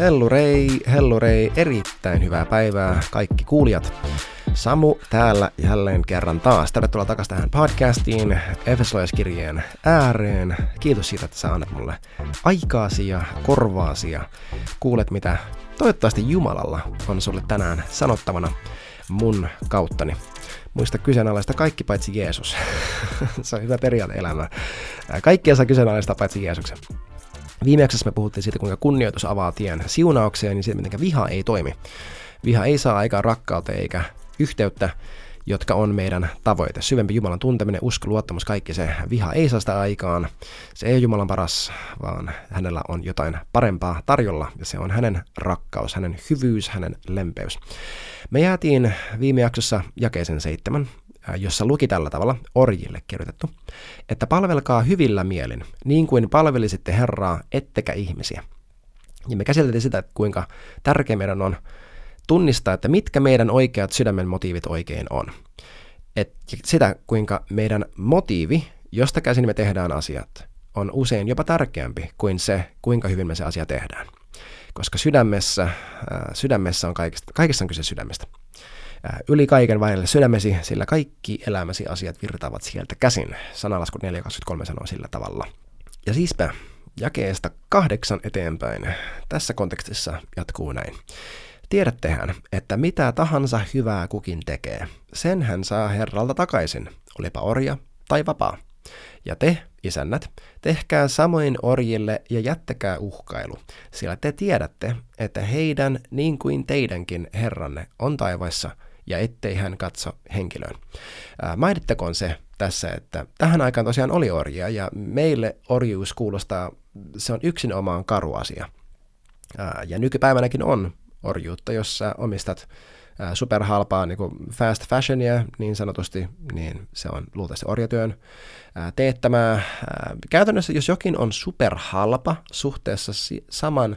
Hellurei, hellurei, erittäin hyvää päivää kaikki kuulijat. Samu täällä jälleen kerran taas. Tervetuloa takaisin tähän podcastiin, Efesolaiskirjeen ääreen. Kiitos siitä, että sä annat mulle aikaasi ja korvaasi ja kuulet, mitä toivottavasti Jumalalla on sulle tänään sanottavana mun kauttani. Muista kyseenalaista kaikki paitsi Jeesus. Se on hyvä periaate elämää. Kaikkia saa kyseenalaista paitsi Jeesuksen. Viime me puhuttiin siitä, kuinka kunnioitus avaa tien siunaukseen, niin siitä, miten viha ei toimi. Viha ei saa aikaan rakkautta eikä yhteyttä, jotka on meidän tavoite. Syvempi Jumalan tunteminen, usko, luottamus, kaikki se. Viha ei saa sitä aikaan. Se ei ole Jumalan paras, vaan hänellä on jotain parempaa tarjolla, ja se on hänen rakkaus, hänen hyvyys, hänen lempeys. Me jäätiin viime jaksossa jakeisen seitsemän, jossa luki tällä tavalla, orjille kirjoitettu, että palvelkaa hyvillä mielin, niin kuin palvelisitte Herraa, ettekä ihmisiä. Ja me käsiteltiin sitä, että kuinka tärkeä meidän on tunnistaa, että mitkä meidän oikeat sydämen motiivit oikein on. Et sitä, kuinka meidän motiivi, josta käsin me tehdään asiat, on usein jopa tärkeämpi kuin se, kuinka hyvin me se asia tehdään. Koska sydämessä, sydämessä on kaikista, kaikessa on kyse sydämestä. Yli kaiken vaille sydämesi, sillä kaikki elämäsi asiat virtaavat sieltä käsin. Sanalasku 4.23 sanoo sillä tavalla. Ja siispä jakeesta kahdeksan eteenpäin tässä kontekstissa jatkuu näin. Tiedättehän, että mitä tahansa hyvää kukin tekee, sen hän saa Herralta takaisin, olipa orja tai vapaa. Ja te, isännät, tehkää samoin orjille ja jättäkää uhkailu, sillä te tiedätte, että heidän niin kuin teidänkin Herranne on taivaissa – ja ettei hän katso henkilöön. mainittakoon se tässä, että tähän aikaan tosiaan oli orjia ja meille orjuus kuulostaa, se on yksinomaan karu asia. ja nykypäivänäkin on orjuutta, jos sä omistat superhalpaa niin kuin fast fashionia niin sanotusti, niin se on luultavasti orjatyön teettämää. Käytännössä jos jokin on superhalpa suhteessa saman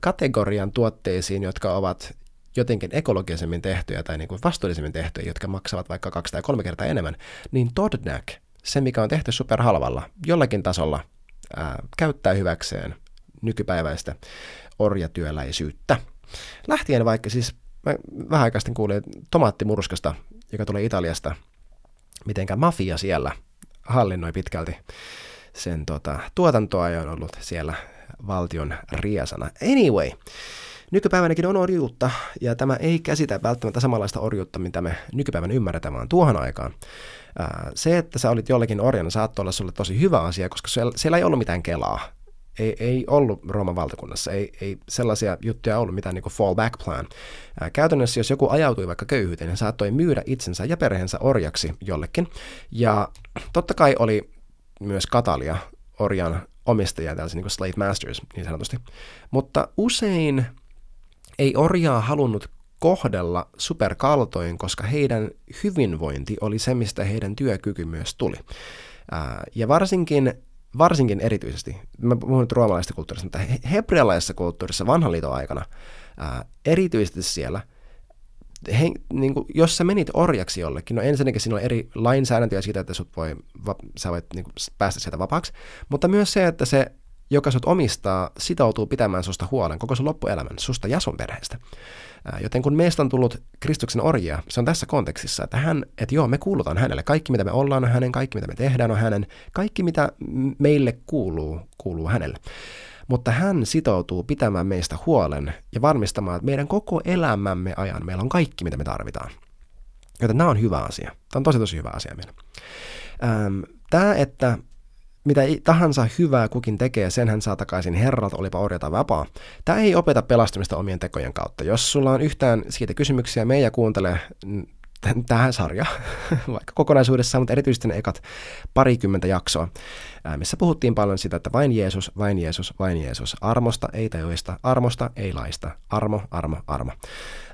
kategorian tuotteisiin, jotka ovat jotenkin ekologisemmin tehtyjä tai niin kuin vastuullisemmin tehtyjä, jotka maksavat vaikka kaksi tai kolme kertaa enemmän, niin Todnak, se mikä on tehty superhalvalla, jollakin tasolla ää, käyttää hyväkseen nykypäiväistä orjatyöläisyyttä. Lähtien vaikka siis, mä vähän aikaa sitten kuulin tomaattimurskasta, joka tulee Italiasta, mitenkä mafia siellä hallinnoi pitkälti sen tota, tuotantoa ja on ollut siellä valtion riesana. Anyway, Nykypäivänäkin on orjuutta, ja tämä ei käsitä välttämättä samanlaista orjuutta, mitä me nykypäivän ymmärretään, vaan tuohon aikaan. Se, että sä olit jollekin orjana, saattoi olla sulle tosi hyvä asia, koska siellä, siellä ei ollut mitään kelaa. Ei, ei ollut Rooman valtakunnassa, ei, ei sellaisia juttuja ollut, mitään niin fallback plan. Käytännössä, jos joku ajautui vaikka köyhyyteen, niin saattoi myydä itsensä ja perheensä orjaksi jollekin. Ja totta kai oli myös Katalia, orjan omistajia, tällaisia niin slave masters niin sanotusti. Mutta usein ei orjaa halunnut kohdella superkaltoin, koska heidän hyvinvointi oli se, mistä heidän työkyky myös tuli. ja varsinkin, varsinkin erityisesti, mä puhun nyt roomalaisesta kulttuurista, mutta hebrealaisessa kulttuurissa vanhan liiton aikana, erityisesti siellä, he, niin kuin, jos sä menit orjaksi jollekin, no ensinnäkin siinä on eri lainsäädäntöjä siitä, että sut voi, sä voit niin kuin, päästä sieltä vapaaksi, mutta myös se, että se joka sut omistaa, sitoutuu pitämään susta huolen koko sun loppuelämän, susta ja sun perheestä. Joten kun meistä on tullut Kristuksen orjia, se on tässä kontekstissa, että hän, että joo, me kuulutaan hänelle. Kaikki, mitä me ollaan, on hänen, kaikki, mitä me tehdään, on hänen. Kaikki, mitä meille kuuluu, kuuluu hänelle. Mutta hän sitoutuu pitämään meistä huolen ja varmistamaan, että meidän koko elämämme ajan meillä on kaikki, mitä me tarvitaan. Joten nämä on hyvä asia. Tämä on tosi, tosi hyvä asia meille. Tämä, että mitä tahansa hyvää kukin tekee, sen hän saa takaisin herralta, olipa orja tai vapaa. Tämä ei opeta pelastumista omien tekojen kautta. Jos sulla on yhtään siitä kysymyksiä, meidän kuuntele tähän sarja, vaikka kokonaisuudessaan, mutta erityisesti ne ekat parikymmentä jaksoa, missä puhuttiin paljon sitä, että vain Jeesus, vain Jeesus, vain Jeesus. Armosta ei teoista, armosta ei laista. Armo, armo, armo.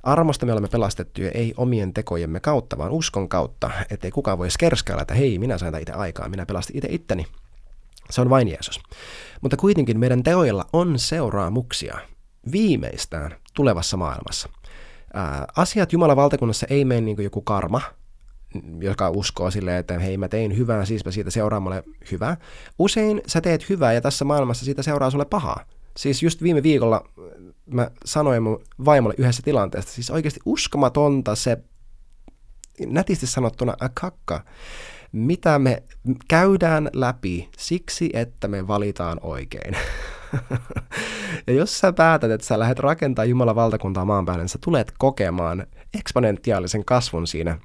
Armosta me olemme pelastettuja ei omien tekojemme kautta, vaan uskon kautta, ettei kukaan voisi kerskailla, että hei, minä sain itse aikaa, minä pelastin itse itteni. Se on vain Jeesus. Mutta kuitenkin meidän teoilla on seuraamuksia viimeistään tulevassa maailmassa. Ää, asiat Jumalan valtakunnassa ei mene niin kuin joku karma, joka uskoo silleen, että hei mä tein hyvää, siispä siitä seuraa mulle hyvää. Usein sä teet hyvää ja tässä maailmassa siitä seuraa sulle pahaa. Siis just viime viikolla mä sanoin mun vaimolle yhdessä tilanteesta, siis oikeasti uskomatonta se nätisti sanottuna kakka, mitä me käydään läpi siksi, että me valitaan oikein. ja jos sä päätät, että sä lähdet rakentamaan Jumalan valtakuntaa maan päälle, niin sä tulet kokemaan eksponentiaalisen kasvun siinä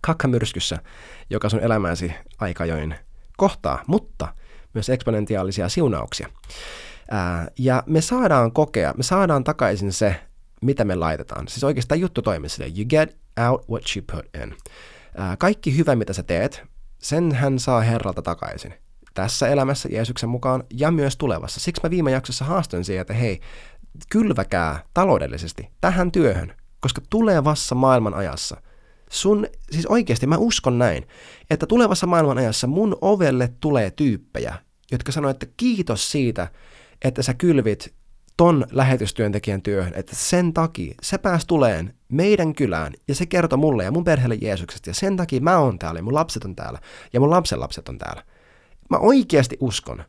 kakkamyrskyssä, joka sun elämäsi aikajoin kohtaa, mutta myös eksponentiaalisia siunauksia. Ää, ja me saadaan kokea, me saadaan takaisin se, mitä me laitetaan. Siis oikeastaan juttu toimii silleen, you get out what you put in. Kaikki hyvä, mitä sä teet, sen hän saa Herralta takaisin. Tässä elämässä Jeesuksen mukaan ja myös tulevassa. Siksi mä viime jaksossa haastoin siihen, että hei, kylväkää taloudellisesti tähän työhön, koska tulevassa maailman ajassa sun, siis oikeasti mä uskon näin, että tulevassa maailman ajassa mun ovelle tulee tyyppejä, jotka sanoo, että kiitos siitä, että sä kylvit ton lähetystyöntekijän työhön, että sen takia se pääsi tuleen meidän kylään ja se kertoi mulle ja mun perheelle Jeesuksesta ja sen takia mä oon täällä ja mun lapset on täällä ja mun lapsen lapset on täällä. Mä oikeasti uskon,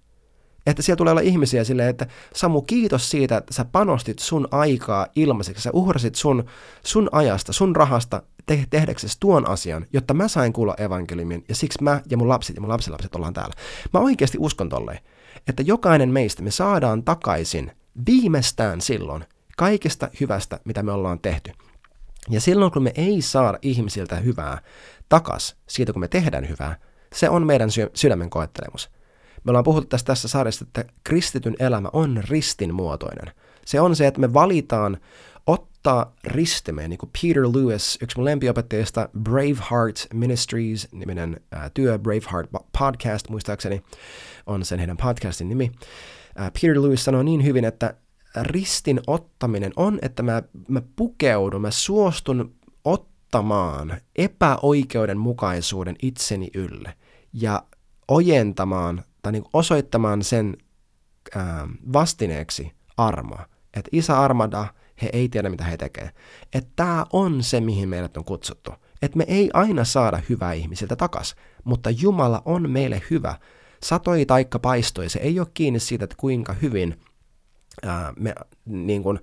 että siellä tulee olla ihmisiä silleen, että Samu, kiitos siitä, että sä panostit sun aikaa ilmaiseksi, sä uhrasit sun, sun ajasta, sun rahasta te- tehdäksesi tuon asian, jotta mä sain kuulla evankeliumin ja siksi mä ja mun lapset ja mun lapsenlapset ollaan täällä. Mä oikeasti uskon tolleen, että jokainen meistä me saadaan takaisin viimeistään silloin kaikesta hyvästä, mitä me ollaan tehty. Ja silloin, kun me ei saada ihmisiltä hyvää takas siitä, kun me tehdään hyvää, se on meidän sy- sydämen koettelemus. Me ollaan puhuttu tästä tässä sarjassa, että kristityn elämä on ristin muotoinen. Se on se, että me valitaan ottaa ristimme, niin kuin Peter Lewis, yksi mun lempiopettajista, Braveheart Ministries-niminen ää, työ, Braveheart Podcast muistaakseni, on sen heidän podcastin nimi. Ää, Peter Lewis sanoo niin hyvin, että ristin ottaminen on, että mä, mä pukeudun, mä suostun ottamaan epäoikeudenmukaisuuden itseni ylle ja ojentamaan tai niin osoittamaan sen ää, vastineeksi armoa. Että isä armada, he ei tiedä mitä he tekee. Että tämä on se, mihin meidät on kutsuttu. Että me ei aina saada hyvää ihmisiltä takas, mutta Jumala on meille hyvä. Satoi taikka paistoi, se ei ole kiinni siitä, että kuinka hyvin ää, me niin kuin,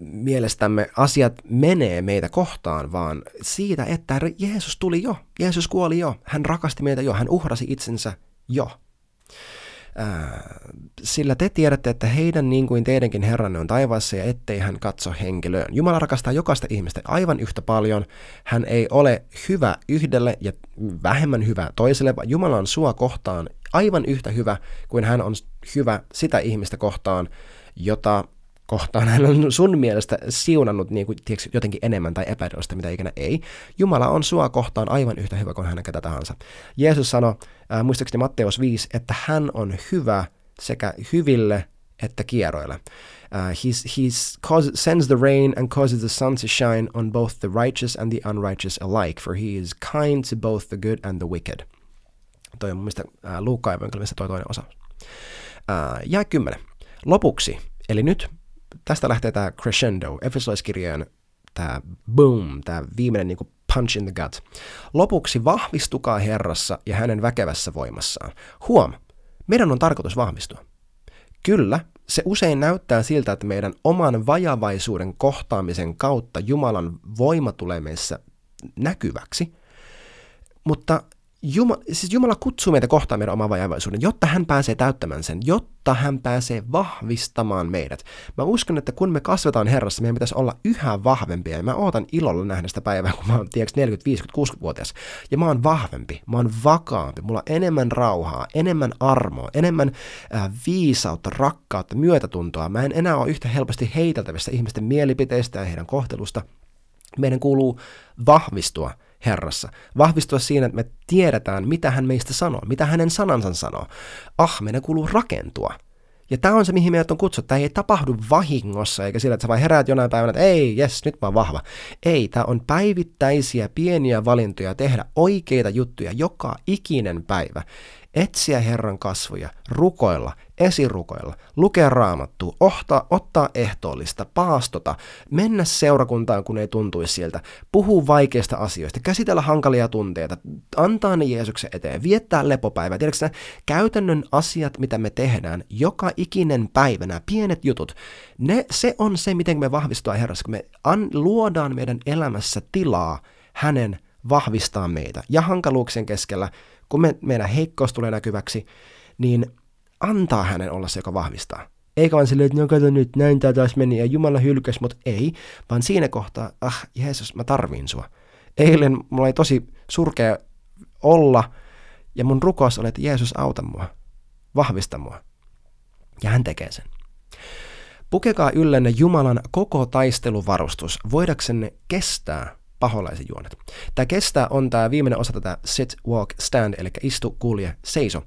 mielestämme asiat menee meitä kohtaan, vaan siitä, että Jeesus tuli jo, Jeesus kuoli jo, hän rakasti meitä jo, hän uhrasi itsensä jo. Ää, sillä te tiedätte, että heidän niin kuin teidänkin Herranne on taivaassa ja ettei hän katso henkilöön. Jumala rakastaa jokaista ihmistä aivan yhtä paljon. Hän ei ole hyvä yhdelle ja vähemmän hyvä toiselle, vaan Jumala on sua kohtaan aivan yhtä hyvä kuin hän on hyvä sitä ihmistä kohtaan, jota kohtaan hän on sun mielestä siunannut niin kuin, tiedätkö, jotenkin enemmän tai epäilystä, mitä ikinä ei. Jumala on sua kohtaan aivan yhtä hyvä kuin hänen ketä tahansa. Jeesus sanoi, äh, muistaakseni Matteus 5, että hän on hyvä sekä hyville että kierroille. Uh, cause, sends the rain and causes the sun to shine on both the righteous and the unrighteous alike, for he is kind to both the good and the wicked. Toi on mun mielestä uh, Luukkaan toi toinen osa. Uh, ja kymmenen. Lopuksi, eli nyt tästä lähtee tämä crescendo, Efesolaiskirjeen tämä boom, tämä viimeinen niin punch in the gut. Lopuksi vahvistukaa Herrassa ja hänen väkevässä voimassaan. Huom, meidän on tarkoitus vahvistua. Kyllä, se usein näyttää siltä, että meidän oman vajavaisuuden kohtaamisen kautta Jumalan voima tulee meissä näkyväksi, mutta Jumala, siis Jumala kutsuu meitä kohtaan meidän oman vajavaisuuden, jotta hän pääsee täyttämään sen, jotta hän pääsee vahvistamaan meidät. Mä uskon, että kun me kasvetaan Herrassa, meidän pitäisi olla yhä vahvempia, ja mä ootan ilolla nähdä sitä päivää, kun mä oon, tiedätkö, 40, 50, 60-vuotias, ja mä oon vahvempi, mä oon vakaampi, mulla on enemmän rauhaa, enemmän armoa, enemmän äh, viisautta, rakkautta, myötätuntoa. Mä en enää ole yhtä helposti heiteltävissä ihmisten mielipiteistä ja heidän kohtelusta. Meidän kuuluu vahvistua Herrassa. Vahvistua siinä, että me tiedetään, mitä hän meistä sanoo, mitä hänen sanansa sanoo. Ah, meidän kuuluu rakentua. Ja tämä on se, mihin meidät on kutsuttu. Tämä ei tapahdu vahingossa, eikä sillä, että sä vaan heräät jonain päivänä, että ei, jes, nyt mä oon vahva. Ei, tämä on päivittäisiä pieniä valintoja tehdä oikeita juttuja joka ikinen päivä. etsiä Herran kasvoja, rukoilla, esirukoilla, lukea raamattua, ottaa, ottaa ehtoollista, paastota, mennä seurakuntaan, kun ei tuntuisi sieltä, puhua vaikeista asioista, käsitellä hankalia tunteita, antaa ne Jeesuksen eteen, viettää lepopäivää. Tiedätkö käytännön asiat, mitä me tehdään, joka ikinen päivä, nämä pienet jutut, ne, se on se, miten me vahvistua Herrassa, kun me an, luodaan meidän elämässä tilaa hänen vahvistaa meitä. Ja hankaluuksien keskellä, kun me, meidän heikkous tulee näkyväksi, niin antaa hänen olla se, joka vahvistaa. Eikä vaan silleen, että no kato nyt, näin tämä taas meni ja Jumala hylkäs, mutta ei, vaan siinä kohtaa, ah Jeesus, mä tarviin sua. Eilen mulla oli tosi surkea olla ja mun rukous oli, että Jeesus auta mua, vahvista mua. Ja hän tekee sen. Pukekaa yllenne Jumalan koko taisteluvarustus, voidaksenne kestää paholaisen juonet. Tämä kestää on tämä viimeinen osa tätä sit, walk, stand, eli istu, kulje, seiso,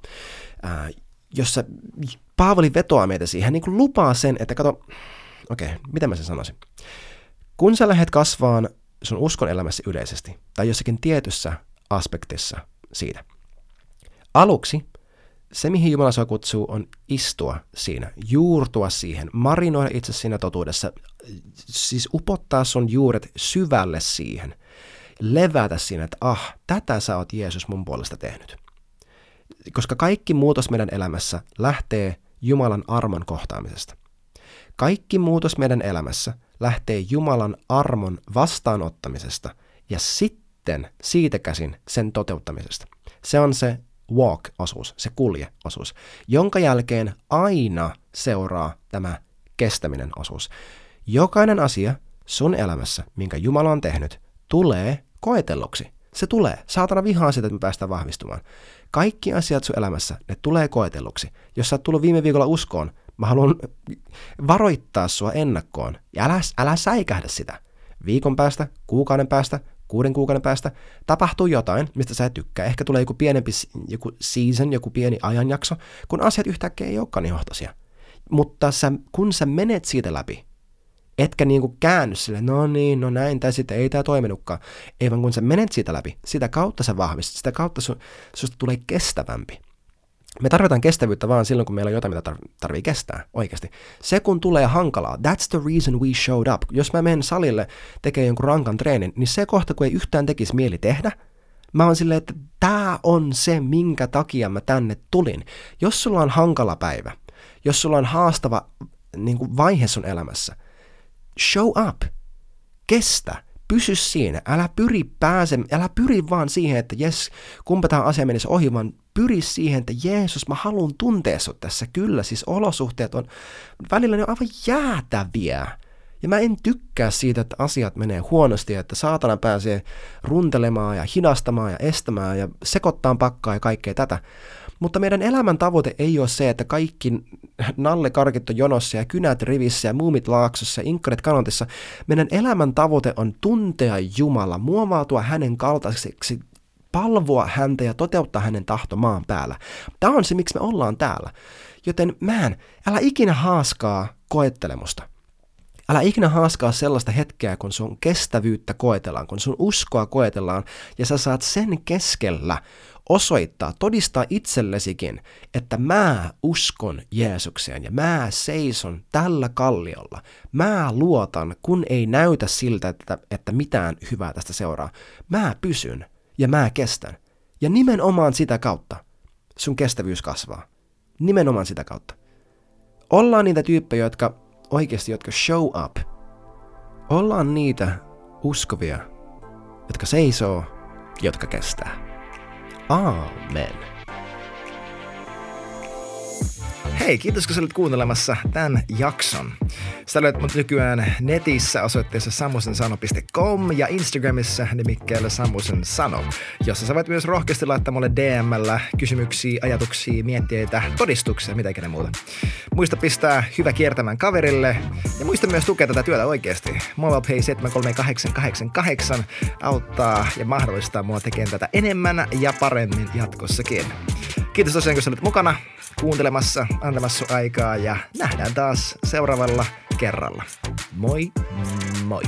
jossa Paavali vetoaa meitä siihen, niin kuin lupaa sen, että kato, okei, okay, mitä mä sen sanoisin. Kun sä lähdet kasvaan sun uskon elämässä yleisesti, tai jossakin tietyssä aspektissa siitä, aluksi se, mihin Jumala saa kutsuu, on istua siinä, juurtua siihen, marinoida itse siinä totuudessa, siis upottaa sun juuret syvälle siihen, levätä siinä, että ah, tätä sä oot Jeesus mun puolesta tehnyt. Koska kaikki muutos meidän elämässä lähtee Jumalan armon kohtaamisesta. Kaikki muutos meidän elämässä lähtee Jumalan armon vastaanottamisesta ja sitten siitä käsin sen toteuttamisesta. Se on se walk-osuus, se kulje-osuus, jonka jälkeen aina seuraa tämä kestäminen osuus. Jokainen asia sun elämässä, minkä Jumala on tehnyt, tulee koetelluksi. Se tulee. Saatana vihaa sitä, että me päästään vahvistumaan. Kaikki asiat sun elämässä, ne tulee koetelluksi. Jos sä oot tullut viime viikolla uskoon, mä haluan varoittaa sua ennakkoon. Ja älä, älä säikähdä sitä. Viikon päästä, kuukauden päästä, kuuden kuukauden päästä tapahtuu jotain, mistä sä et tykkää. Ehkä tulee joku pienempi joku season, joku pieni ajanjakso, kun asiat yhtäkkiä ei olekaan niin hohtoisia. Mutta sä, kun sä menet siitä läpi, etkä niin kuin käänny sille, no niin, no näin, tai sitten ei tämä toiminutkaan. Ei vaan kun sä menet siitä läpi, sitä kautta sä vahvistut, sitä kautta su, susta tulee kestävämpi. Me tarvitaan kestävyyttä vaan silloin, kun meillä on jotain, mitä tar- tarvii kestää oikeasti. Se kun tulee hankalaa, that's the reason we showed up. Jos mä menen salille tekemään jonkun rankan treenin, niin se kohta, kun ei yhtään tekisi mieli tehdä, mä oon silleen, että tämä on se, minkä takia mä tänne tulin. Jos sulla on hankala päivä, jos sulla on haastava niin kuin vaihe sun elämässä, show up, kestä, pysy siinä, älä pyri pääse, älä pyri vaan siihen, että jes, kumpa tämä asia menisi ohi, vaan pyri siihen, että Jeesus, mä haluan tuntea sut tässä. Kyllä, siis olosuhteet on, välillä ne on aivan jäätäviä. Ja mä en tykkää siitä, että asiat menee huonosti että saatana pääsee runtelemaan ja hidastamaan ja estämään ja sekoittaa pakkaa ja kaikkea tätä. Mutta meidän elämän tavoite ei ole se, että kaikki nalle karkitto jonossa ja kynät rivissä ja muumit laaksossa ja inkkarit kanotissa. Meidän elämän tavoite on tuntea Jumala, muovautua hänen kaltaiseksi, palvoa häntä ja toteuttaa hänen tahto maan päällä. Tämä on se, miksi me ollaan täällä. Joten mä älä ikinä haaskaa koettelemusta. Älä ikinä haaskaa sellaista hetkeä, kun sun kestävyyttä koetellaan, kun sun uskoa koetellaan, ja sä saat sen keskellä osoittaa, todistaa itsellesikin, että mä uskon Jeesukseen ja mä seison tällä kalliolla. Mä luotan, kun ei näytä siltä, että, että mitään hyvää tästä seuraa. Mä pysyn ja mä kestän. Ja nimenomaan sitä kautta sun kestävyys kasvaa. Nimenomaan sitä kautta. Ollaan niitä tyyppejä, jotka oikeasti, jotka show up. Ollaan niitä uskovia, jotka seisoo, jotka kestää. Amen. Hei, kiitos kun olit kuuntelemassa tämän jakson. Sä löydät mut nykyään netissä osoitteessa samusensano.com ja Instagramissa nimikkeellä Samusen Sano, jossa sä voit myös rohkeasti laittaa mulle DMllä kysymyksiä, ajatuksia, mietteitä, todistuksia, mitä ikinä muuta. Muista pistää hyvä kiertämään kaverille ja muista myös tukea tätä työtä oikeasti. MobilePay 73888 auttaa ja mahdollistaa mua tekemään tätä enemmän ja paremmin jatkossakin. Kiitos tosiaan, kun sä olit mukana kuuntelemassa, antamassa aikaa ja nähdään taas seuraavalla kerralla. Moi moi!